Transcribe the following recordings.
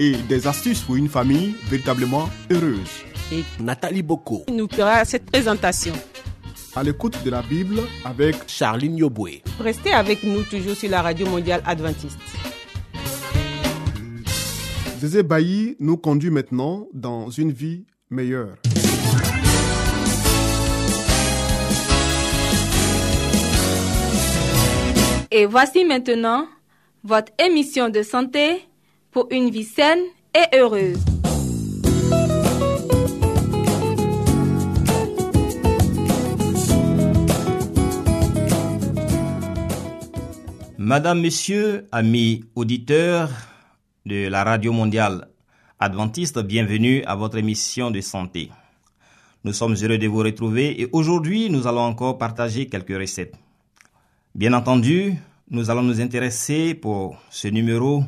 et des astuces pour une famille véritablement heureuse. et Nathalie Boko, il nous fera cette présentation. À l'écoute de la Bible avec Charline Yoboué. Restez avec nous toujours sur la radio mondiale adventiste. Zézé Bailly nous conduit maintenant dans une vie meilleure. Et voici maintenant votre émission de santé pour une vie saine et heureuse. Madame, Monsieur, amis auditeurs de la Radio Mondiale Adventiste, bienvenue à votre émission de santé. Nous sommes heureux de vous retrouver et aujourd'hui nous allons encore partager quelques recettes. Bien entendu, nous allons nous intéresser pour ce numéro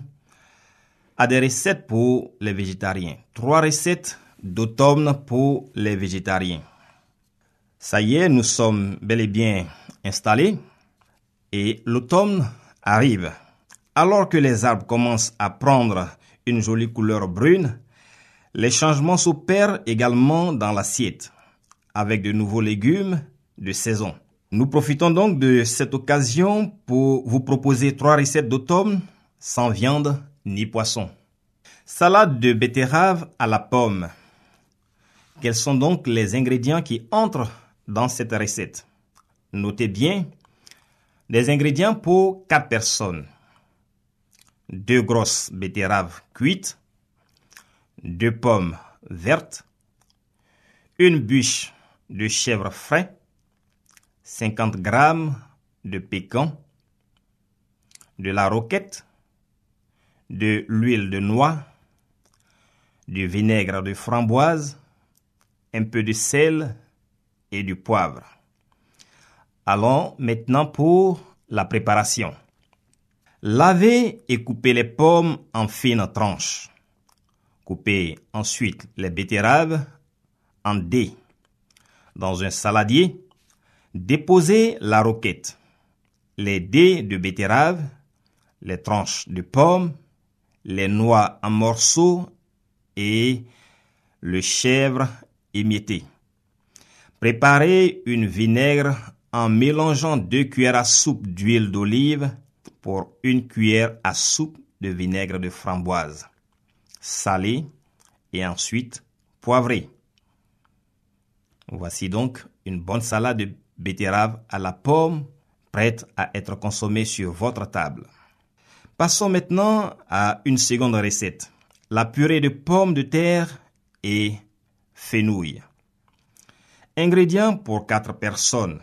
à des recettes pour les végétariens. Trois recettes d'automne pour les végétariens. Ça y est, nous sommes bel et bien installés et l'automne arrive. Alors que les arbres commencent à prendre une jolie couleur brune, les changements s'opèrent également dans l'assiette, avec de nouveaux légumes de saison. Nous profitons donc de cette occasion pour vous proposer trois recettes d'automne sans viande ni poisson. Salade de betterave à la pomme. Quels sont donc les ingrédients qui entrent dans cette recette? Notez bien des ingrédients pour 4 personnes. 2 grosses betteraves cuites, 2 pommes vertes, une bûche de chèvre frais, 50 g de pécan, de la roquette, de l'huile de noix, du vinaigre de framboise, un peu de sel et du poivre. Allons maintenant pour la préparation. Lavez et coupez les pommes en fines tranches. Coupez ensuite les betteraves en dés. Dans un saladier, déposez la roquette, les dés de betterave, les tranches de pommes, les noix en morceaux et le chèvre émietté. Préparez une vinaigre en mélangeant deux cuillères à soupe d'huile d'olive pour une cuillère à soupe de vinaigre de framboise. Salez et ensuite poivrez. Voici donc une bonne salade de betterave à la pomme prête à être consommée sur votre table. Passons maintenant à une seconde recette. La purée de pommes de terre et fenouil. Ingrédients pour 4 personnes.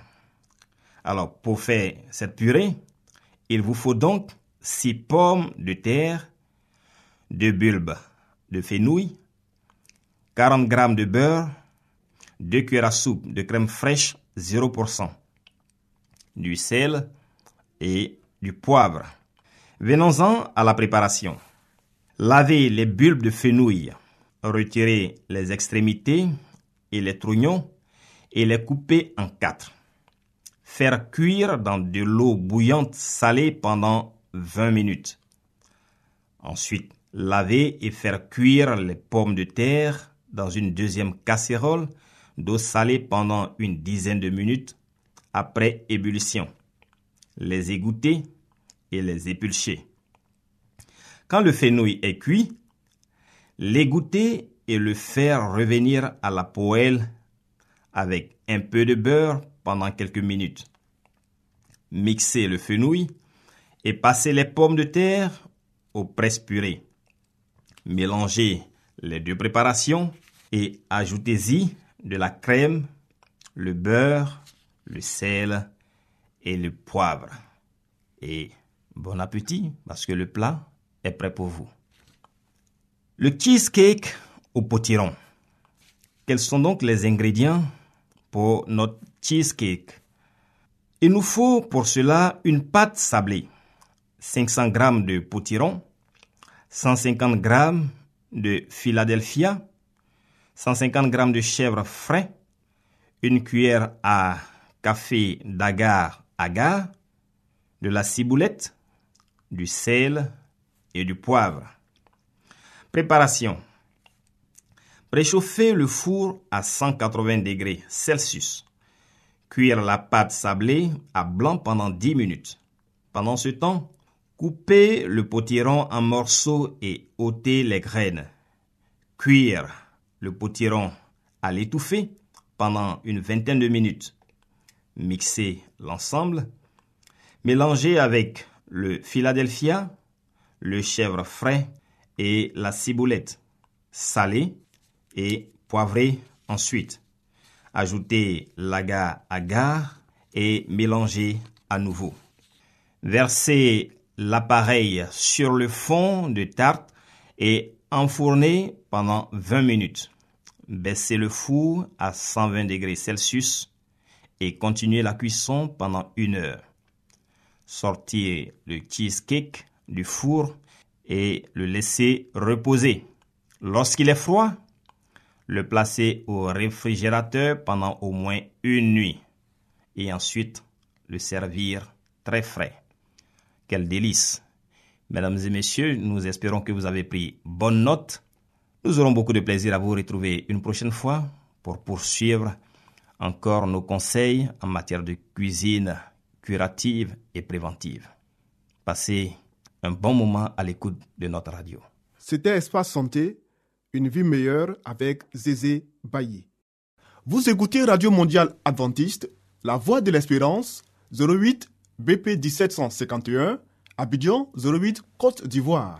Alors, pour faire cette purée, il vous faut donc 6 pommes de terre, 2 bulbes de fenouil, 40 g de beurre, 2 cuillères à soupe de crème fraîche 0%, du sel et du poivre. Venons-en à la préparation. Lavez les bulbes de fenouil, retirez les extrémités et les trognons et les coupez en quatre. Faire cuire dans de l'eau bouillante salée pendant 20 minutes. Ensuite, laver et faire cuire les pommes de terre dans une deuxième casserole d'eau salée pendant une dizaine de minutes après ébullition. Les égoutter et les épulcher. Quand le fenouil est cuit, l'égoutter et le faire revenir à la poêle avec un peu de beurre pendant quelques minutes. Mixez le fenouil et passez les pommes de terre au presse-purée. Mélangez les deux préparations et ajoutez-y de la crème, le beurre, le sel et le poivre. Bon appétit parce que le plat est prêt pour vous. Le cheesecake au potiron. Quels sont donc les ingrédients pour notre cheesecake? Il nous faut pour cela une pâte sablée, 500 g de potiron, 150 g de Philadelphia, 150 g de chèvre frais, une cuillère à café d'agar agar, de la ciboulette, du sel et du poivre. Préparation. Préchauffer le four à 180 degrés Celsius. Cuire la pâte sablée à blanc pendant 10 minutes. Pendant ce temps, coupez le potiron en morceaux et ôtez les graines. Cuire le potiron à l'étouffée pendant une vingtaine de minutes. Mixez l'ensemble. Mélangez avec le Philadelphia, le chèvre frais et la ciboulette. Salez et poivrez ensuite. Ajoutez l'agar agar et mélangez à nouveau. Versez l'appareil sur le fond de tarte et enfournez pendant 20 minutes. Baissez le four à 120 degrés Celsius et continuez la cuisson pendant une heure. Sortez le cheesecake du four et le laissez reposer. Lorsqu'il est froid, le placer au réfrigérateur pendant au moins une nuit et ensuite le servir très frais. Quel délice. Mesdames et messieurs, nous espérons que vous avez pris bonne note. Nous aurons beaucoup de plaisir à vous retrouver une prochaine fois pour poursuivre encore nos conseils en matière de cuisine et préventive. Passez un bon moment à l'écoute de notre radio. C'était Espace Santé, une vie meilleure avec Zézé Bailly. Vous écoutez Radio Mondiale Adventiste, La Voix de l'Espérance, 08 BP 1751, Abidjan 08 Côte d'Ivoire.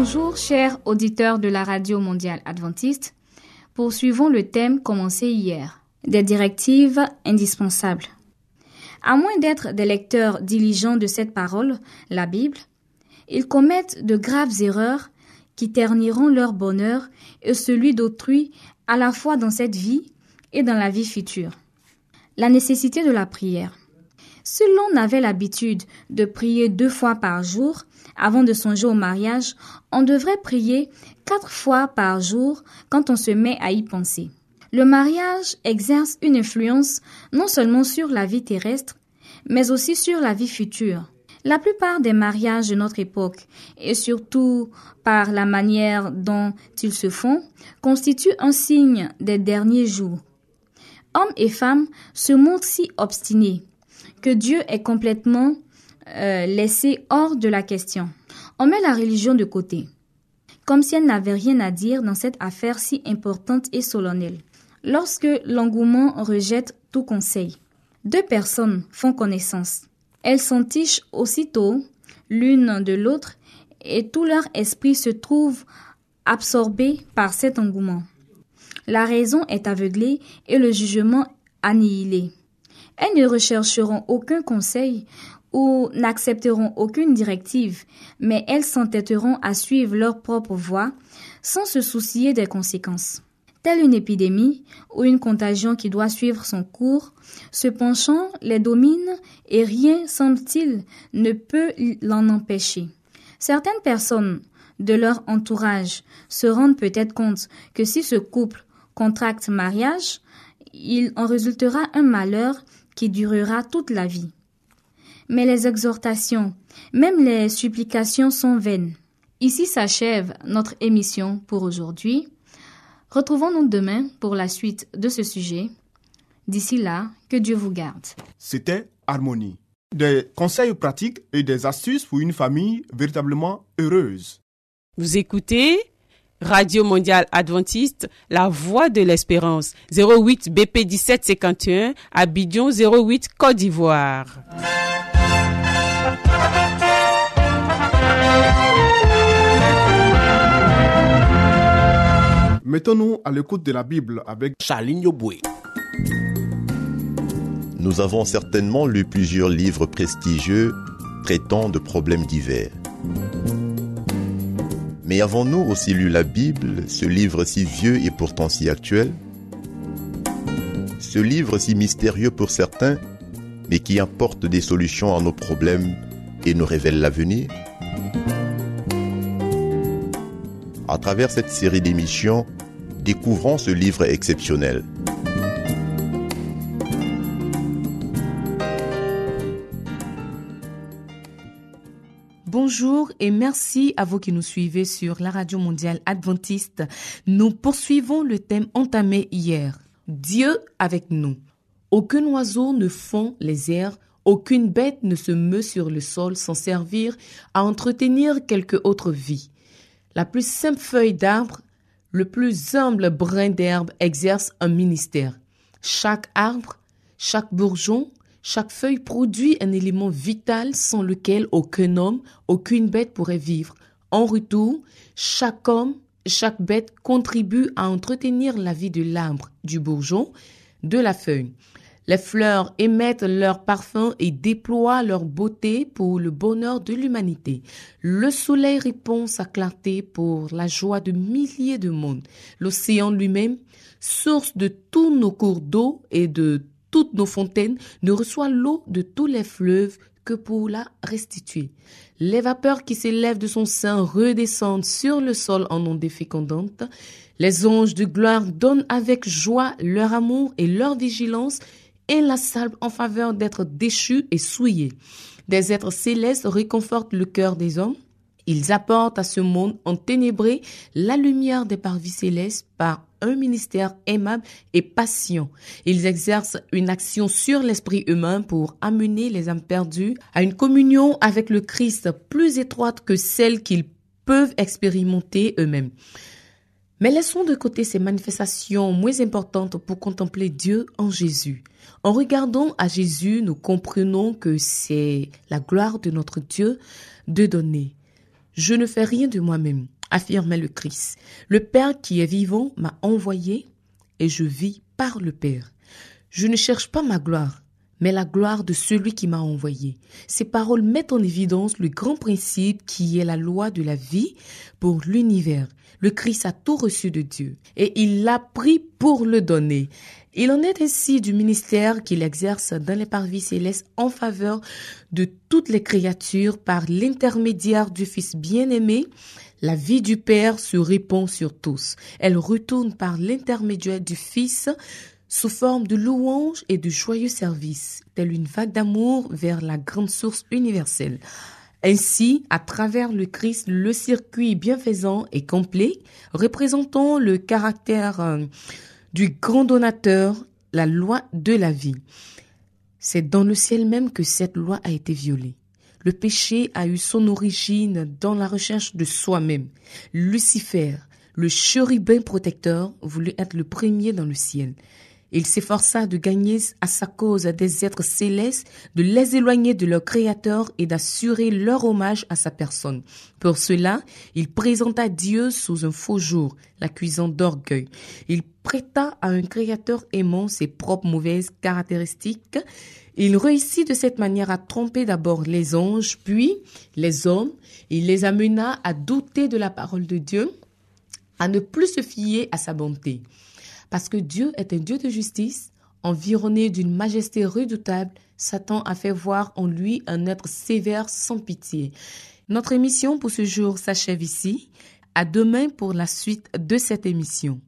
Bonjour chers auditeurs de la Radio mondiale adventiste. Poursuivons le thème commencé hier, des directives indispensables. À moins d'être des lecteurs diligents de cette parole, la Bible, ils commettent de graves erreurs qui terniront leur bonheur et celui d'autrui à la fois dans cette vie et dans la vie future. La nécessité de la prière. Si l'on avait l'habitude de prier deux fois par jour avant de songer au mariage, on devrait prier quatre fois par jour quand on se met à y penser. Le mariage exerce une influence non seulement sur la vie terrestre, mais aussi sur la vie future. La plupart des mariages de notre époque, et surtout par la manière dont ils se font, constituent un signe des derniers jours. Hommes et femmes se montrent si obstinés que Dieu est complètement euh, laissé hors de la question. On met la religion de côté, comme si elle n'avait rien à dire dans cette affaire si importante et solennelle. Lorsque l'engouement rejette tout conseil, deux personnes font connaissance. Elles s'entichent aussitôt l'une de l'autre et tout leur esprit se trouve absorbé par cet engouement. La raison est aveuglée et le jugement annihilé. Elles ne rechercheront aucun conseil ou n'accepteront aucune directive, mais elles s'entêteront à suivre leur propre voie sans se soucier des conséquences. Telle une épidémie ou une contagion qui doit suivre son cours, ce penchant les domine et rien, semble-t-il, ne peut l'en empêcher. Certaines personnes de leur entourage se rendent peut-être compte que si ce couple contracte mariage, il en résultera un malheur qui durera toute la vie. Mais les exhortations, même les supplications sont vaines. Ici s'achève notre émission pour aujourd'hui. Retrouvons-nous demain pour la suite de ce sujet. D'ici là, que Dieu vous garde. C'était Harmonie. Des conseils pratiques et des astuces pour une famille véritablement heureuse. Vous écoutez Radio Mondiale Adventiste, La Voix de l'Espérance, 08 BP 1751, Abidjan 08 Côte d'Ivoire. Mettons-nous à l'écoute de la Bible avec Charline Yoboué. Nous avons certainement lu plusieurs livres prestigieux traitant de problèmes divers. Mais avons-nous aussi lu la Bible, ce livre si vieux et pourtant si actuel? Ce livre si mystérieux pour certains, mais qui apporte des solutions à nos problèmes et nous révèle l'avenir? À travers cette série d'émissions, découvrons ce livre exceptionnel. Bonjour et merci à vous qui nous suivez sur la radio mondiale adventiste. Nous poursuivons le thème entamé hier. Dieu avec nous. Aucun oiseau ne fond les airs, aucune bête ne se meut sur le sol sans servir à entretenir quelque autre vie. La plus simple feuille d'arbre, le plus humble brin d'herbe exerce un ministère. Chaque arbre, chaque bourgeon, chaque feuille produit un élément vital sans lequel aucun homme, aucune bête pourrait vivre. En retour, chaque homme, chaque bête contribue à entretenir la vie de l'arbre, du bourgeon, de la feuille. Les fleurs émettent leur parfum et déploient leur beauté pour le bonheur de l'humanité. Le soleil répond sa clarté pour la joie de milliers de mondes. L'océan lui-même, source de tous nos cours d'eau et de toutes nos fontaines, ne reçoit l'eau de tous les fleuves que pour la restituer. Les vapeurs qui s'élèvent de son sein redescendent sur le sol en ondées fécondantes. Les anges de gloire donnent avec joie leur amour et leur vigilance et la salve en faveur d'être déchus et souillés. Des êtres célestes réconfortent le cœur des hommes. Ils apportent à ce monde enténébré la lumière des parvis célestes par un ministère aimable et patient. Ils exercent une action sur l'esprit humain pour amener les âmes perdues à une communion avec le Christ plus étroite que celle qu'ils peuvent expérimenter eux-mêmes. Mais laissons de côté ces manifestations moins importantes pour contempler Dieu en Jésus. En regardant à Jésus, nous comprenons que c'est la gloire de notre Dieu de donner. Je ne fais rien de moi-même, affirmait le Christ. Le Père qui est vivant m'a envoyé et je vis par le Père. Je ne cherche pas ma gloire, mais la gloire de celui qui m'a envoyé. Ces paroles mettent en évidence le grand principe qui est la loi de la vie pour l'univers. Le Christ a tout reçu de Dieu et il l'a pris pour le donner. Il en est ainsi du ministère qu'il exerce dans les parvis célestes en faveur de toutes les créatures par l'intermédiaire du Fils bien-aimé. La vie du Père se répand sur tous. Elle retourne par l'intermédiaire du Fils sous forme de louanges et de joyeux services, telle une vague d'amour vers la grande source universelle. Ainsi, à travers le Christ, le circuit bienfaisant et complet, représentant le caractère euh, du grand donateur, la loi de la vie. C'est dans le ciel même que cette loi a été violée. Le péché a eu son origine dans la recherche de soi-même. Lucifer, le chérubin protecteur, voulut être le premier dans le ciel. Il s'efforça de gagner à sa cause des êtres célestes, de les éloigner de leur Créateur et d'assurer leur hommage à sa personne. Pour cela, il présenta Dieu sous un faux jour, l'accusant d'orgueil. Il prêta à un Créateur aimant ses propres mauvaises caractéristiques. Il réussit de cette manière à tromper d'abord les anges, puis les hommes. Il les amena à douter de la parole de Dieu, à ne plus se fier à sa bonté. Parce que Dieu est un Dieu de justice, environné d'une majesté redoutable, Satan a fait voir en lui un être sévère sans pitié. Notre émission pour ce jour s'achève ici. À demain pour la suite de cette émission.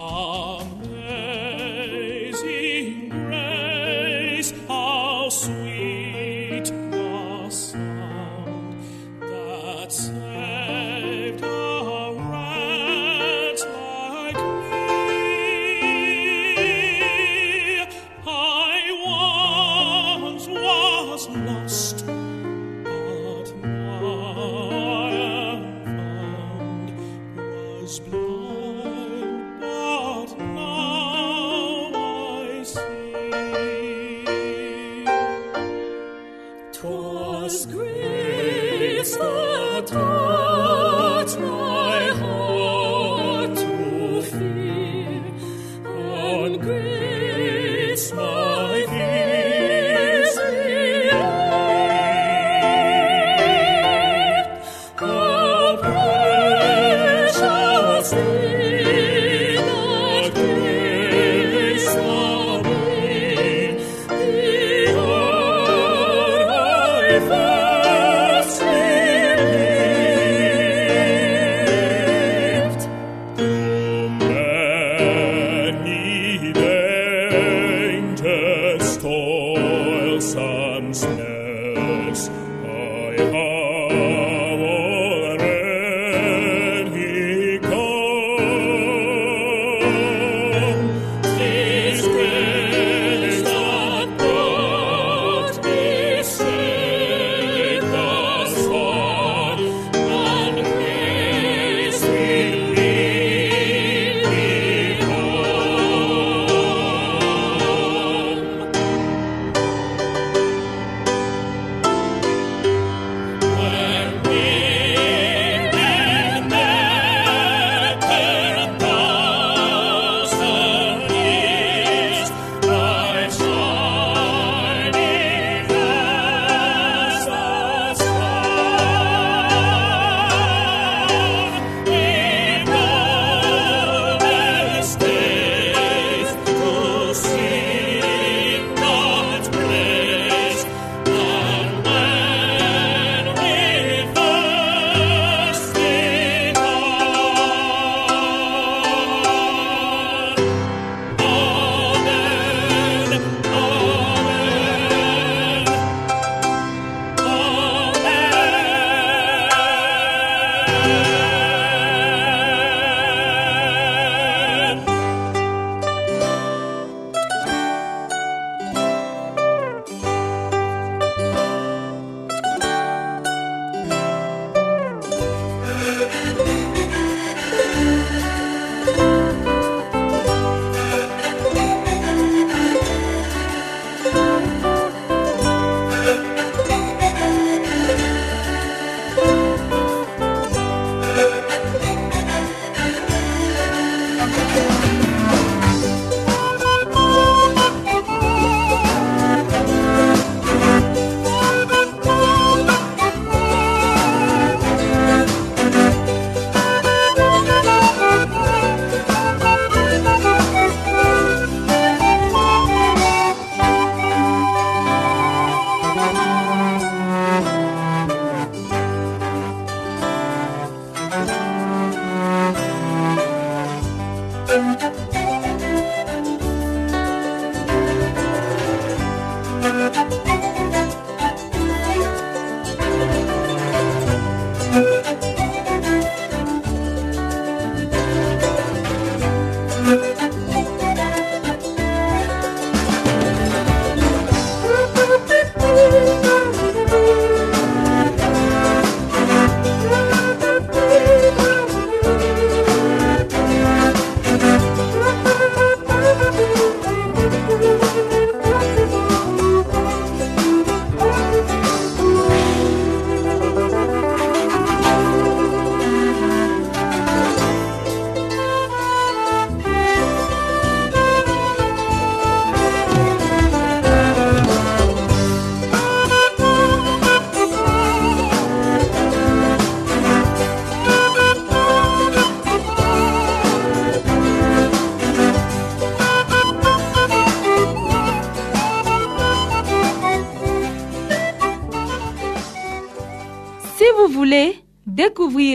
arm